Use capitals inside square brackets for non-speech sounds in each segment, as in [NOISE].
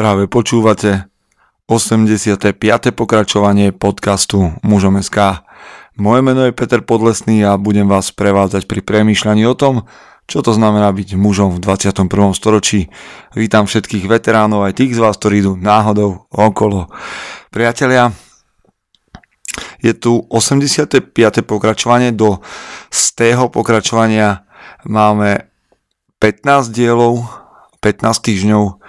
Práve počúvate 85. pokračovanie podcastu Mužom SK. Moje meno je Peter Podlesný a budem vás prevádzať pri premýšľaní o tom, čo to znamená byť mužom v 21. storočí. Vítam všetkých veteránov, aj tých z vás, ktorí idú náhodou okolo. Priatelia, je tu 85. pokračovanie, do z tého pokračovania máme 15 dielov, 15 týždňov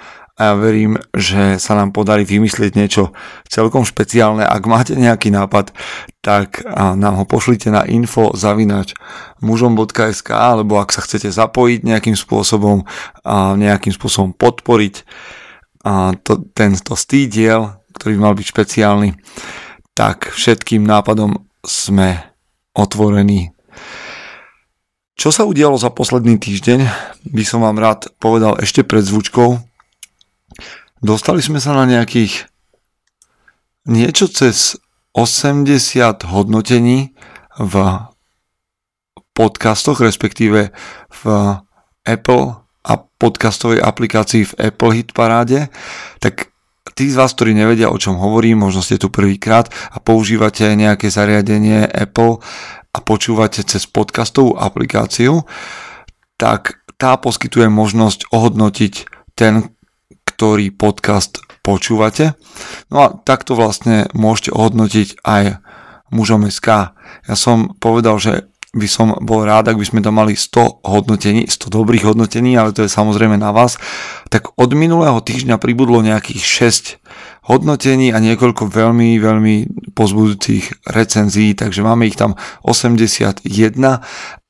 a ja verím, že sa nám podarí vymyslieť niečo celkom špeciálne. Ak máte nejaký nápad, tak nám ho pošlite na info zavinač mužom.sk alebo ak sa chcete zapojiť nejakým spôsobom a nejakým spôsobom podporiť a to, tento stý diel, ktorý mal byť špeciálny, tak všetkým nápadom sme otvorení. Čo sa udialo za posledný týždeň, by som vám rád povedal ešte pred zvučkou. Dostali sme sa na nejakých niečo cez 80 hodnotení v podcastoch, respektíve v Apple a podcastovej aplikácii v Apple Hit paráde, tak tí z vás, ktorí nevedia, o čom hovorím, možno ste tu prvýkrát a používate nejaké zariadenie Apple, a počúvate cez podcastovú aplikáciu, tak tá poskytuje možnosť ohodnotiť ten, ktorý podcast počúvate. No a takto vlastne môžete ohodnotiť aj mužom SK. Ja som povedal, že by som bol rád, ak by sme tam mali 100 hodnotení, 100 dobrých hodnotení, ale to je samozrejme na vás. Tak od minulého týždňa pribudlo nejakých 6 hodnotení a niekoľko veľmi, veľmi pozbudujúcich recenzií, takže máme ich tam 81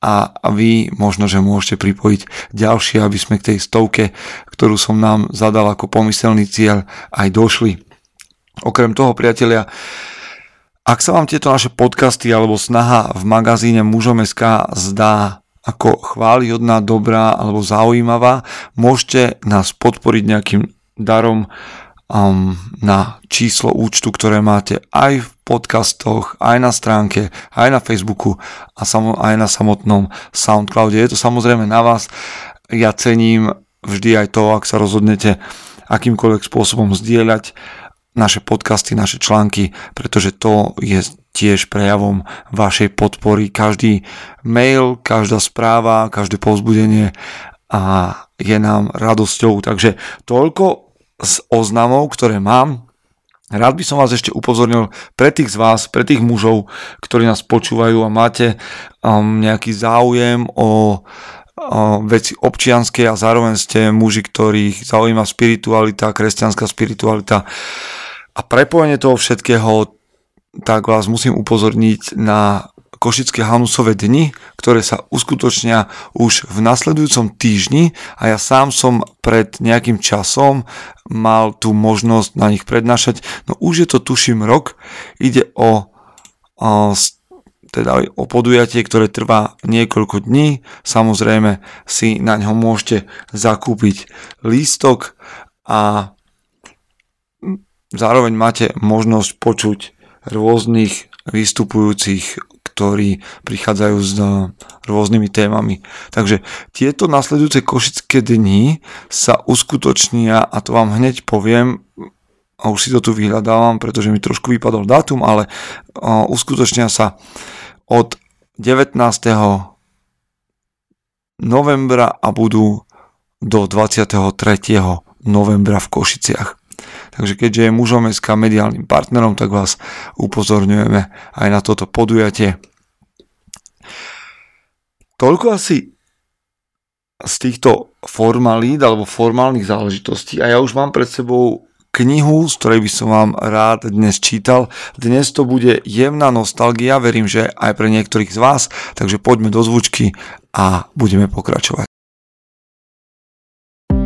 a vy možno, že môžete pripojiť ďalšie, aby sme k tej stovke, ktorú som nám zadal ako pomyselný cieľ, aj došli. Okrem toho, priatelia, ak sa vám tieto naše podcasty alebo snaha v magazíne Mužom.sk zdá ako chválihodná, dobrá alebo zaujímavá, môžete nás podporiť nejakým darom um, na číslo účtu, ktoré máte aj v podcastoch, aj na stránke, aj na Facebooku a samo, aj na samotnom Soundcloude. Je to samozrejme na vás. Ja cením vždy aj to, ak sa rozhodnete akýmkoľvek spôsobom zdieľať naše podcasty, naše články, pretože to je tiež prejavom vašej podpory. Každý mail, každá správa, každé povzbudenie a je nám radosťou. Takže toľko z oznamov, ktoré mám. Rád by som vás ešte upozornil pre tých z vás, pre tých mužov, ktorí nás počúvajú a máte um, nejaký záujem o veci občianské a zároveň ste muži, ktorých zaujíma spiritualita, kresťanská spiritualita a prepojenie toho všetkého, tak vás musím upozorniť na Košické Hanusové dni, ktoré sa uskutočnia už v nasledujúcom týždni a ja sám som pred nejakým časom mal tú možnosť na nich prednášať. No už je to tuším rok, ide o, o teda o podujatie, ktoré trvá niekoľko dní. Samozrejme si na ňo môžete zakúpiť lístok a Zároveň máte možnosť počuť rôznych vystupujúcich, ktorí prichádzajú s no, rôznymi témami. Takže tieto nasledujúce košické dni sa uskutočnia, a to vám hneď poviem, a už si to tu vyhľadávam, pretože mi trošku vypadol dátum, ale uskutočnia sa od 19. novembra a budú do 23. novembra v Košiciach. Takže keďže je mužom SK mediálnym partnerom, tak vás upozorňujeme aj na toto podujatie. Toľko asi z týchto formalít alebo formálnych záležitostí a ja už mám pred sebou knihu, z ktorej by som vám rád dnes čítal. Dnes to bude jemná nostalgia, verím, že aj pre niektorých z vás, takže poďme do zvučky a budeme pokračovať.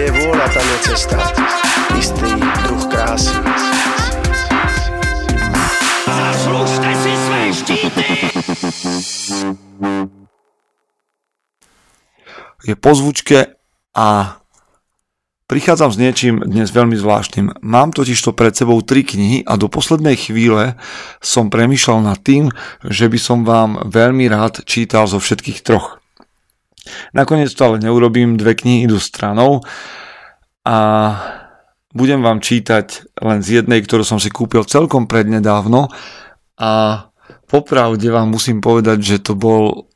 kde je vôľa, tam je cesta. Istý druh krásy. Zaslužte si své štíty! Je po zvučke a Prichádzam s niečím dnes veľmi zvláštnym. Mám totiž pred sebou tri knihy a do poslednej chvíle som premýšľal nad tým, že by som vám veľmi rád čítal zo všetkých troch. Nakoniec to ale neurobím, dve knihy idú stranou a budem vám čítať len z jednej, ktorú som si kúpil celkom prednedávno a popravde vám musím povedať, že to bol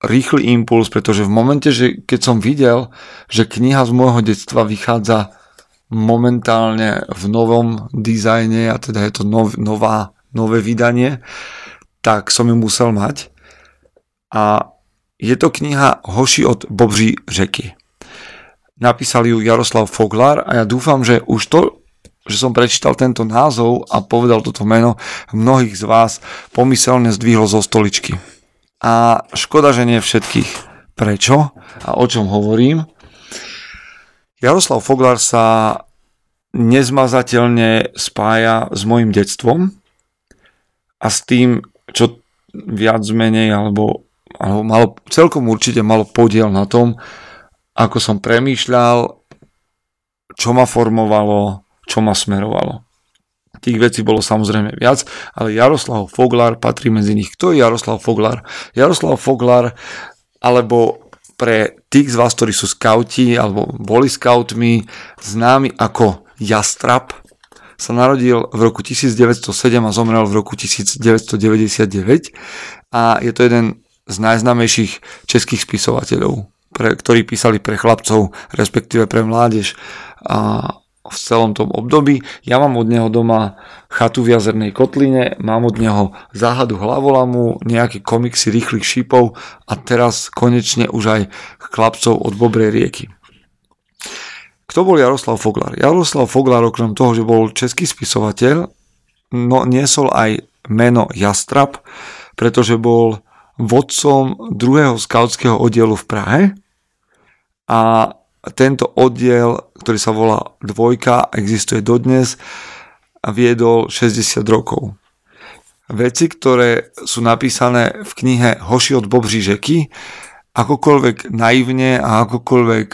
rýchly impuls, pretože v momente, že keď som videl, že kniha z môjho detstva vychádza momentálne v novom dizajne a teda je to nov, nová, nové vydanie, tak som ju musel mať. A je to kniha Hoši od Bobří řeky. Napísal ju Jaroslav Foglar a ja dúfam, že už to, že som prečítal tento názov a povedal toto meno, mnohých z vás pomyselne zdvihlo zo stoličky. A škoda, že nie všetkých. Prečo a o čom hovorím? Jaroslav Foglar sa nezmazateľne spája s mojim detstvom a s tým, čo viac menej alebo, alebo malo, celkom určite malo podiel na tom, ako som premýšľal, čo ma formovalo, čo ma smerovalo. Tých vecí bolo samozrejme viac, ale Jaroslav Foglar patrí medzi nich. Kto je Jaroslav Foglar? Jaroslav Foglar, alebo pre tých z vás, ktorí sú skauti alebo boli skautmi, známy ako Jastrap, sa narodil v roku 1907 a zomrel v roku 1999 a je to jeden z najznámejších českých spisovateľov, pre, ktorí písali pre chlapcov, respektíve pre mládež. A v celom tom období. Ja mám od neho doma chatu v jazernej kotline, mám od neho záhadu hlavolamu, nejaké komiksy rýchlych šípov a teraz konečne už aj chlapcov od Bobrej rieky. Kto bol Jaroslav Foglar? Jaroslav Foglar okrem toho, že bol český spisovateľ, no niesol aj meno Jastrap, pretože bol vodcom druhého skautského oddielu v Prahe a tento oddiel, ktorý sa volá Dvojka, existuje dodnes a viedol 60 rokov. Veci, ktoré sú napísané v knihe Hoši od Bobří řeky, akokoľvek naivne a akokoľvek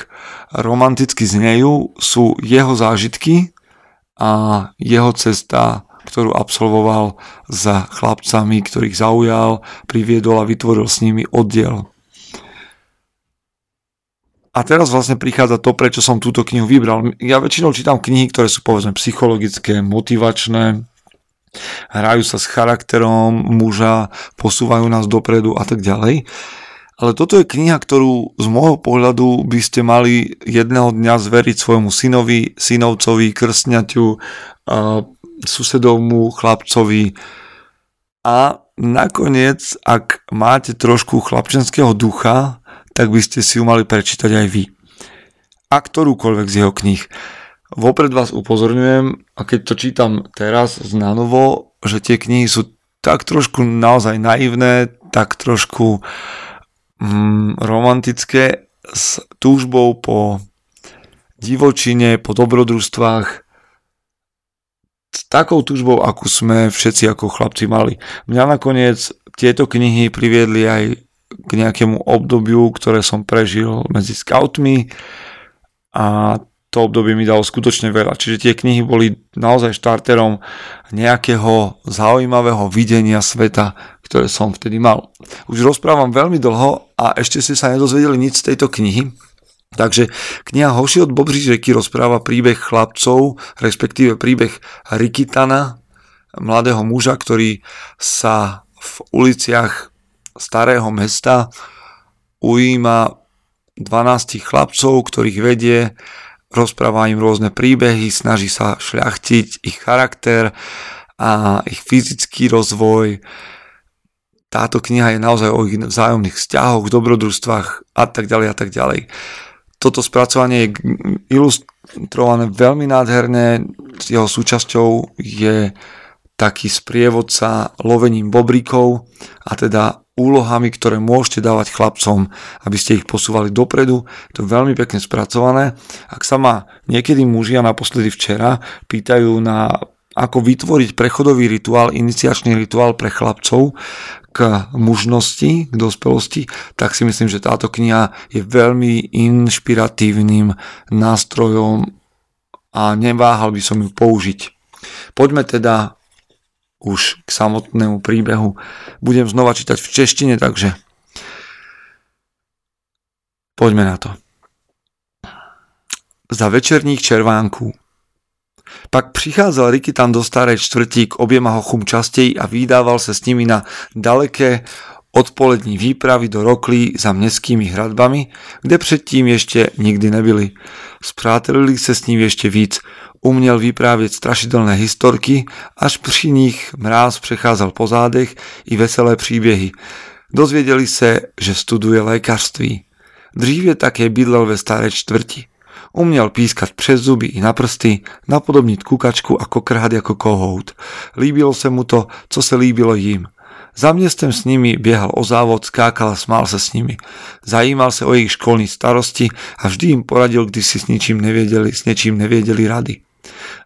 romanticky znejú, sú jeho zážitky a jeho cesta, ktorú absolvoval za chlapcami, ktorých zaujal, priviedol a vytvoril s nimi oddiel. A teraz vlastne prichádza to, prečo som túto knihu vybral. Ja väčšinou čítam knihy, ktoré sú povedzme psychologické, motivačné, hrajú sa s charakterom muža, posúvajú nás dopredu a tak ďalej. Ale toto je kniha, ktorú z môjho pohľadu by ste mali jedného dňa zveriť svojmu synovi, synovcovi, krstňaťu, susedovmu, chlapcovi. A nakoniec, ak máte trošku chlapčenského ducha, tak by ste si ju mali prečítať aj vy. A ktorúkoľvek z jeho kníh. Vopred vás upozorňujem, a keď to čítam teraz z nanovo, že tie knihy sú tak trošku naozaj naivné, tak trošku mm, romantické s túžbou po divočine, po dobrodružstvách, takou túžbou, akú sme všetci ako chlapci mali. Mňa nakoniec tieto knihy priviedli aj k nejakému obdobiu, ktoré som prežil medzi scoutmi a to obdobie mi dalo skutočne veľa. Čiže tie knihy boli naozaj štarterom nejakého zaujímavého videnia sveta, ktoré som vtedy mal. Už rozprávam veľmi dlho a ešte ste sa nedozvedeli nič z tejto knihy, Takže kniha Hoši od Bobří řeky rozpráva príbeh chlapcov, respektíve príbeh Rikitana, mladého muža, ktorý sa v uliciach starého mesta ujíma 12 chlapcov, ktorých vedie, rozpráva im rôzne príbehy, snaží sa šľachtiť ich charakter a ich fyzický rozvoj. Táto kniha je naozaj o ich vzájomných vzťahoch, dobrodružstvách a tak ďalej a tak ďalej. Toto spracovanie je ilustrované veľmi nádherne, jeho súčasťou je taký sprievodca lovením bobríkov a teda úlohami, ktoré môžete dávať chlapcom, aby ste ich posúvali dopredu. Je to veľmi pekne spracované. Ak sa ma niekedy muži a naposledy včera pýtajú na ako vytvoriť prechodový rituál, iniciačný rituál pre chlapcov k mužnosti, k dospelosti, tak si myslím, že táto kniha je veľmi inšpiratívnym nástrojom a neváhal by som ju použiť. Poďme teda už k samotnému príbehu. Budem znova čítať v češtine, takže poďme na to. Za večerních červánků pak přicházel Rikitan do staré čtvrtí k oběma hochům častěji a vydával se s nimi na daleké odpolední výpravy do Roklí za městskými hradbami, kde předtím ještě nikdy nebyli. Spřátelili se s ním ještě víc, uměl vyprávět strašidelné historky, až při nich mráz přecházel po zádech i veselé příběhy. Dozvěděli se, že studuje lékařství. Dříve také bydlel ve staré čtvrti. Uměl pískat přes zuby i na prsty, napodobnit kukačku a kokrhat jako kohout. Líbilo se mu to, co se líbilo jim. Za městem s nimi běhal o závod, skákal a smál se s nimi. Zajímal se o jejich školní starosti a vždy jim poradil, když si s ničím nevěděli, s něčím nevěděli rady.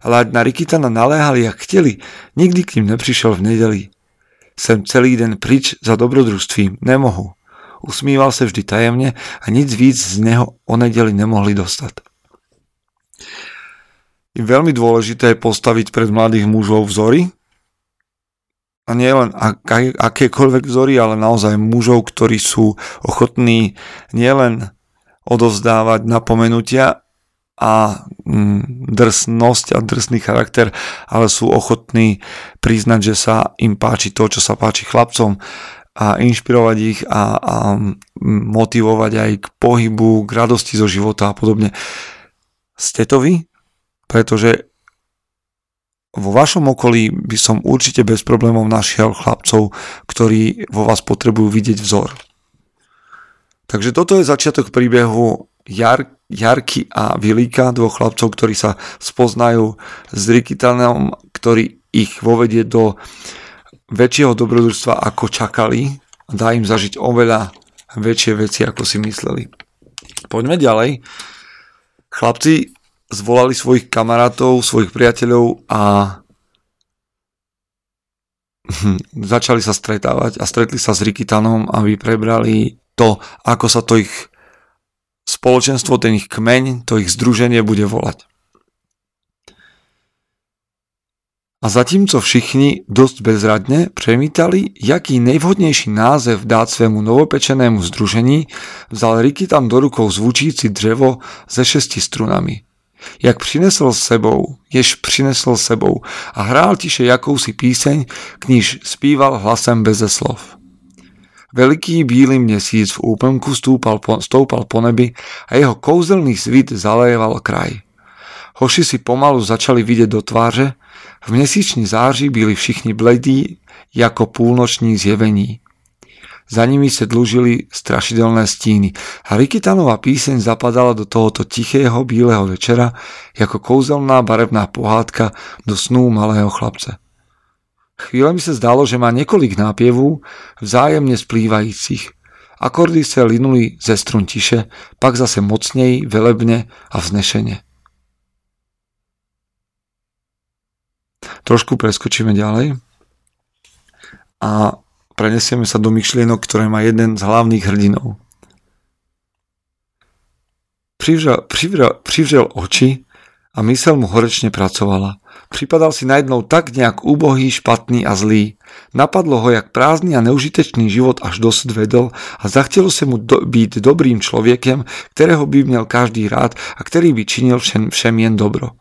Ale ať na Rikitana naléhali, jak chtěli, nikdy k ním nepřišel v nedeli. Jsem celý den pryč za dobrodružstvím, nemohu. Usmíval se vždy tajemně a nic víc z něho o nedeli nemohli dostat je veľmi dôležité postaviť pred mladých mužov vzory. A nie len akékoľvek vzory, ale naozaj mužov, ktorí sú ochotní nielen odovzdávať napomenutia a mm, drsnosť a drsný charakter, ale sú ochotní priznať, že sa im páči to, čo sa páči chlapcom a inšpirovať ich a, a motivovať aj k pohybu, k radosti zo života a podobne. Ste to vy? Pretože vo vašom okolí by som určite bez problémov našiel chlapcov, ktorí vo vás potrebujú vidieť vzor. Takže toto je začiatok príbehu Jar, Jarky a Vilíka, dvoch chlapcov, ktorí sa spoznajú s Rikitanom, ktorý ich vovedie do väčšieho dobrodružstva, ako čakali a dá im zažiť oveľa väčšie veci, ako si mysleli. Poďme ďalej. Chlapci zvolali svojich kamarátov, svojich priateľov a [LAUGHS] začali sa stretávať a stretli sa s Rikitanom, aby prebrali to, ako sa to ich spoločenstvo, ten ich kmeň, to ich združenie bude volať. A zatímco všichni dosť bezradne přemítali, jaký nejvhodnější název dát svému novopečenému združení, vzal Rikitan do rukou zvučící dřevo se šesti strunami jak přinesl sebou, jež přinesl sebou a hrál tiše jakousi píseň, k níž zpíval hlasem beze slov. Veliký bílý měsíc v úplnku stoupal po, stoupal po nebi a jeho kouzelný svit zaléval kraj. Hoši si pomalu začali vidět do tváře, v měsíční září byli všichni bledí jako půlnoční zjevení. Za nimi se dlužili strašidelné stíny a Rikitanová píseň zapadala do tohoto tichého bíleho večera jako kouzelná barevná pohádka do snů malého chlapce. Chvíle mi se zdalo, že má několik nápěvů vzájemně splývajících. Akordy se linuli ze strun tiše, pak zase mocněji, velebne a vznešene. Trošku preskočíme ďalej. A prenesieme sa do myšlienok, ktoré má jeden z hlavných hrdinov. Přivřel, přivřel, přivřel oči a mysel mu horečne pracovala. Připadal si najednou tak nejak úbohý, špatný a zlý. Napadlo ho, jak prázdny a neužitečný život až dosud vedol a zachtelo sa mu do, byť dobrým človekem, ktorého by měl každý rád a ktorý by činil všem, všem jen dobro.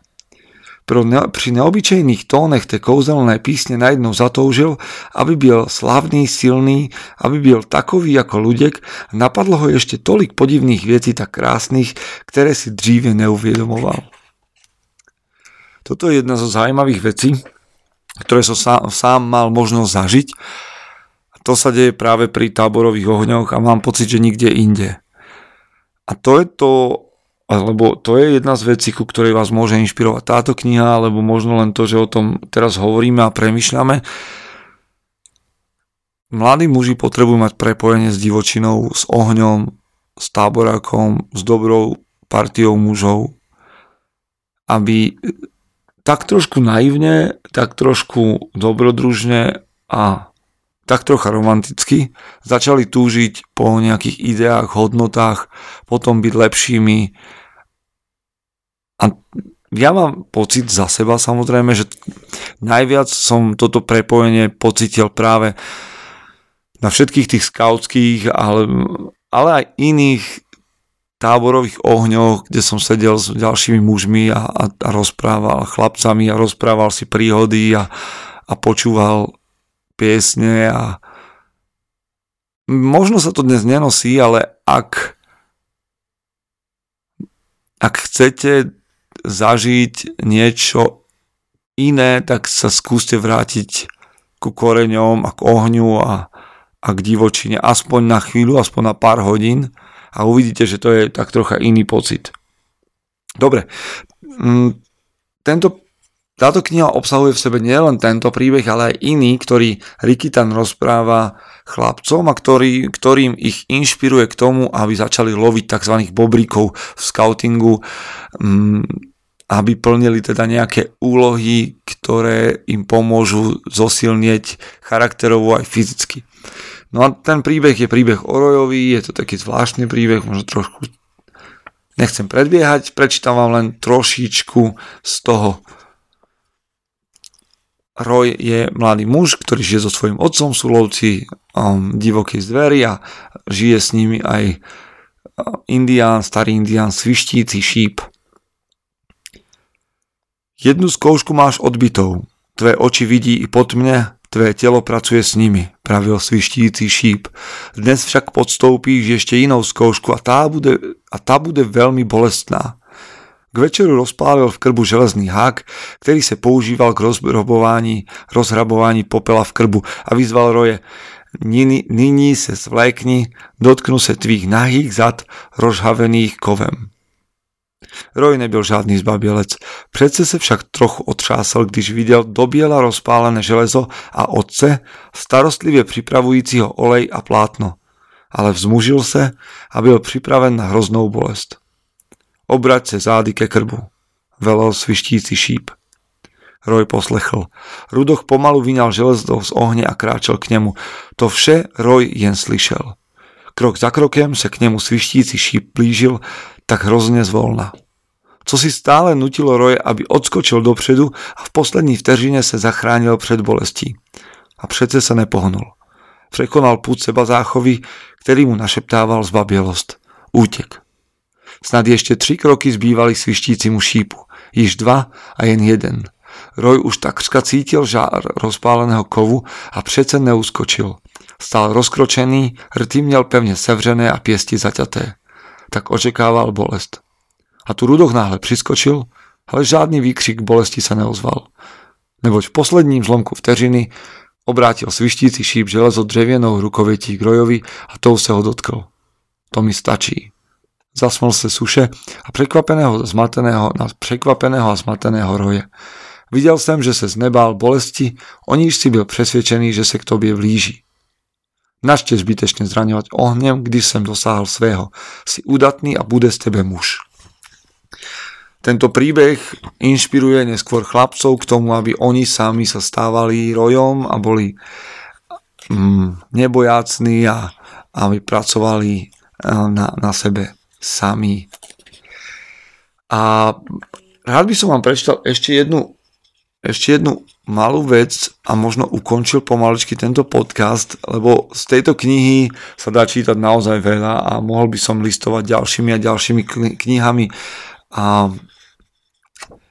Pri neobyčejných tónech tej kouzelné písne najednou zatoužil, aby byl slavný, silný, aby byl takový ako ľudek a napadlo ho ešte tolik podivných vecí tak krásnych, ktoré si dříve neuviedomoval. Toto je jedna zo zaujímavých vecí, ktoré som sám, sám mal možnosť zažiť. To sa deje práve pri táborových ohňoch a mám pocit, že nikde inde. A to je to lebo to je jedna z vecí, ku ktorej vás môže inšpirovať táto kniha, alebo možno len to, že o tom teraz hovoríme a premyšľame. Mladí muži potrebujú mať prepojenie s divočinou, s ohňom, s táborákom, s dobrou partiou mužov, aby tak trošku naivne, tak trošku dobrodružne a tak trocha romanticky začali túžiť po nejakých ideách, hodnotách, potom byť lepšími. A ja mám pocit za seba samozrejme, že najviac som toto prepojenie pocitil práve na všetkých tých skautských, ale, ale aj iných táborových ohňoch, kde som sedel s ďalšími mužmi a, a, a rozprával chlapcami a rozprával si príhody a, a počúval piesne a možno sa to dnes nenosí, ale ak ak chcete zažiť niečo iné, tak sa skúste vrátiť ku koreňom a k ohňu a, a k divočine aspoň na chvíľu, aspoň na pár hodín a uvidíte, že to je tak trocha iný pocit. Dobre, mm, tento, táto kniha obsahuje v sebe nielen tento príbeh, ale aj iný, ktorý Rikitan rozpráva chlapcom a ktorý, ktorým ich inšpiruje k tomu, aby začali loviť tzv. bobríkov v scoutingu, mm, aby plnili teda nejaké úlohy, ktoré im pomôžu zosilnieť charakterovo aj fyzicky. No a ten príbeh je príbeh o Rojovi, je to taký zvláštny príbeh, možno trošku nechcem predbiehať, prečítam vám len trošičku z toho. Roy je mladý muž, ktorý žije so svojím otcom, sú lovci um, divokej zvery a žije s nimi aj uh, indián, starý indián, svištíci šíp. Jednu skoušku máš odbytou, tvoje oči vidí i pod mne, Tvé telo pracuje s nimi, pravil svištící šíp. Dnes však podstoupíš ešte inou skoušku a tá bude, a tá bude veľmi bolestná. K večeru rozpálil v krbu železný hák, ktorý sa používal k rozhrabování, rozhrabování popela v krbu a vyzval roje. Nyní se zvlékni, dotknu se tvých nahých zad rozhavených kovem. Roy nebyl žádný zbabielec. Přece se však trochu otřásal, když viděl do biela rozpálené železo a otce, starostlivě připravujícího olej a plátno. Ale vzmužil se a byl připraven na hroznou bolest. Obrať se zády ke krbu, velel svištící šíp. Roy poslechl. Rudoch pomalu vyňal železo z ohně a kráčel k němu. To vše Roy jen slyšel. Krok za krokem se k němu svištící šíp blížil, tak hrozne zvolna. Co si stále nutilo Roje, aby odskočil dopředu a v poslední vteřine se zachránil před bolestí. A přece sa nepohnul. Prekonal pút seba záchovy, ktorý mu našeptával zbabielost. Útek. Snad ešte tri kroky zbývali svištícimu šípu. Již dva a jen jeden. Roj už takřka cítil žár rozpáleného kovu a přece neuskočil. Stál rozkročený, rty měl pevne sevřené a piesti zaťaté tak očekával bolest. A tu Rudoch náhle přiskočil, ale žádný výkřik bolesti sa neozval. Neboť v posledním zlomku vteřiny obrátil svištící šíp železo drevienou rukovětí k Rojovi a tou se ho dotkl. To mi stačí. Zasmol se suše a překvapeného, zmateného, na překvapeného a zmateného roje. Viděl jsem, že se znebál bolesti, o níž si byl přesvědčený, že se k tobě blíží. Našte zbytečne zraňovať ohňom, když som dosáhol svého. Si udatný a bude z tebe muž. Tento príbeh inšpiruje neskôr chlapcov k tomu, aby oni sami sa stávali rojom a boli mm, nebojácni a aby pracovali e, na, na sebe sami. A rád by som vám prečítal ešte jednu, ešte jednu malú vec a možno ukončil pomaličky tento podcast, lebo z tejto knihy sa dá čítať naozaj veľa a mohol by som listovať ďalšími a ďalšími knihami a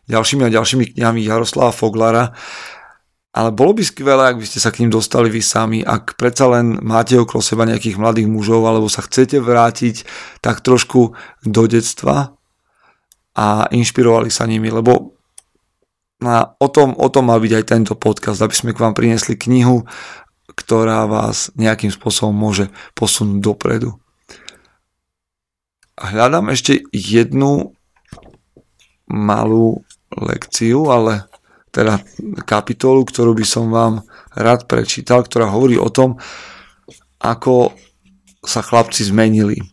ďalšími a ďalšími knihami Jaroslava Foglara. Ale bolo by skvelé, ak by ste sa k ním dostali vy sami, ak predsa len máte okolo seba nejakých mladých mužov, alebo sa chcete vrátiť tak trošku do detstva a inšpirovali sa nimi, lebo a o tom, o tom má byť aj tento podcast, aby sme k vám priniesli knihu, ktorá vás nejakým spôsobom môže posunúť dopredu. Hľadám ešte jednu malú lekciu, ale teda kapitolu, ktorú by som vám rád prečítal, ktorá hovorí o tom, ako sa chlapci zmenili.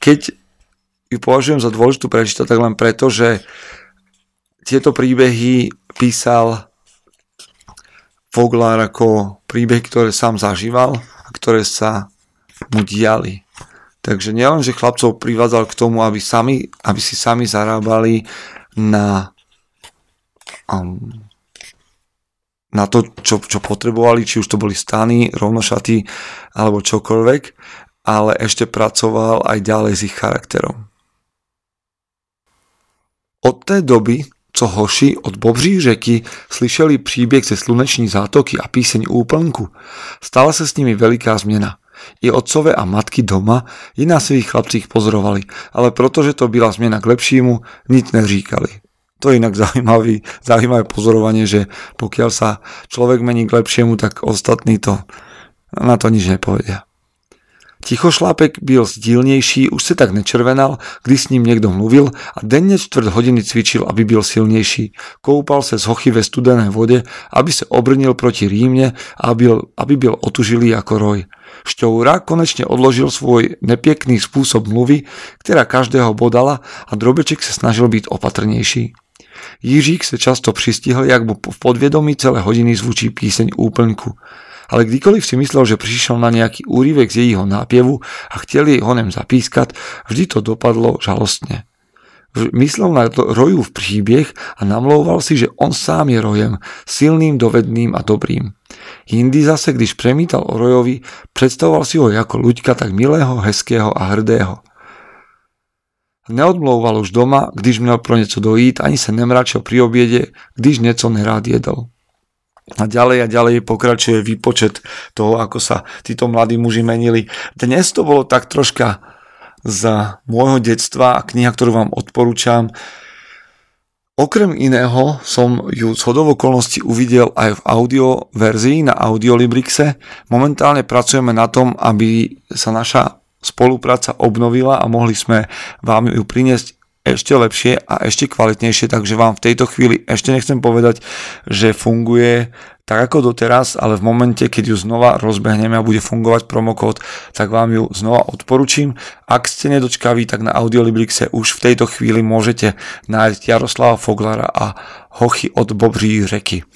Keď ju považujem za dôležitú prečítať, tak len preto, že tieto príbehy písal Foglár ako príbeh, ktoré sám zažíval a ktoré sa mu diali. Takže nielen, že chlapcov privádzal k tomu, aby, sami, aby si sami zarábali na, um, na to, čo, čo potrebovali, či už to boli stany, rovnošaty alebo čokoľvek, ale ešte pracoval aj ďalej s ich charakterom. Od tej doby co hoši od Bobří řeky slyšeli příběh ze sluneční zátoky a píseň Úplnku, stala se s nimi veliká změna. I otcové a matky doma ji na svých chlapcích pozorovali, ale protože to byla změna k lepšímu, nic neříkali. To je inak zaujímavý, zaujímavé pozorovanie, že pokiaľ sa človek mení k lepšiemu, tak ostatní to na to nič nepovedia. Tichošlápek byl sdílnější, už se tak nečervenal, když s ním někdo mluvil a denne čtvrt hodiny cvičil, aby byl silnější. Koupal se z hochy ve studené vode, aby se obrnil proti rýmne a aby byl otužilý jako roj. Šťoura konečne odložil svoj nepěkný spôsob mluvy, ktorá každého bodala a Drobeček sa snažil byť opatrnejší. Jiřík se často přistihl, jak mu v podvědomí celé hodiny zvučí píseň úplňku ale kdykoliv si myslel, že prišiel na nejaký úryvek z jejího nápievu a chceli honem zapískať, vždy to dopadlo žalostne. Myslel na v príbeh a namlouval si, že on sám je rojem, silným, dovedným a dobrým. Jindy zase, když premítal o rojovi, predstavoval si ho ako ľuďka tak milého, hezkého a hrdého. Neodmlouval už doma, když měl pro něco dojít, ani sa nemračil pri obiede, když něco nerád jedol. A ďalej a ďalej pokračuje výpočet toho, ako sa títo mladí muži menili. Dnes to bolo tak troška z môjho detstva a kniha, ktorú vám odporúčam. Okrem iného som ju z hodov okolností uvidel aj v audio verzii na Audiolibrixe. Momentálne pracujeme na tom, aby sa naša spolupráca obnovila a mohli sme vám ju priniesť ešte lepšie a ešte kvalitnejšie, takže vám v tejto chvíli ešte nechcem povedať, že funguje tak ako doteraz, ale v momente, keď ju znova rozbehneme a bude fungovať promokód, tak vám ju znova odporučím. Ak ste nedočkaví, tak na Audiolibrixe už v tejto chvíli môžete nájsť Jaroslava Foglara a Hochy od Bobří řeky.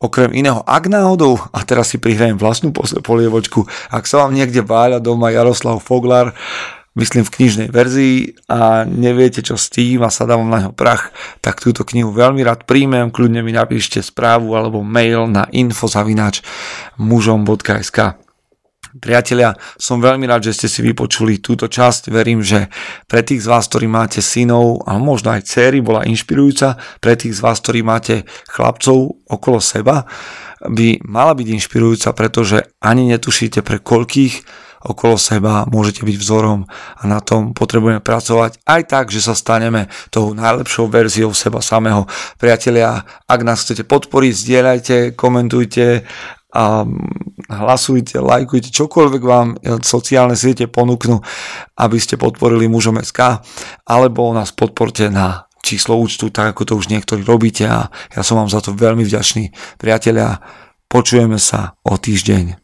Okrem iného, ak náhodou, a teraz si prihrajem vlastnú polievočku, ak sa vám niekde váľa doma Jaroslav Foglar, myslím v knižnej verzii a neviete čo s tým a sa dávam na ňo prach, tak túto knihu veľmi rád príjmem, kľudne mi napíšte správu alebo mail na infozavinač mužom.sk Priatelia, som veľmi rád, že ste si vypočuli túto časť. Verím, že pre tých z vás, ktorí máte synov a možno aj céry, bola inšpirujúca. Pre tých z vás, ktorí máte chlapcov okolo seba, by mala byť inšpirujúca, pretože ani netušíte pre koľkých okolo seba, môžete byť vzorom a na tom potrebujeme pracovať aj tak, že sa staneme tou najlepšou verziou seba samého. Priatelia, ak nás chcete podporiť, zdieľajte, komentujte a hlasujte, lajkujte, čokoľvek vám sociálne siete ponúknú, aby ste podporili mužom SK, alebo nás podporte na číslo účtu, tak ako to už niektorí robíte a ja som vám za to veľmi vďačný. Priatelia, počujeme sa o týždeň.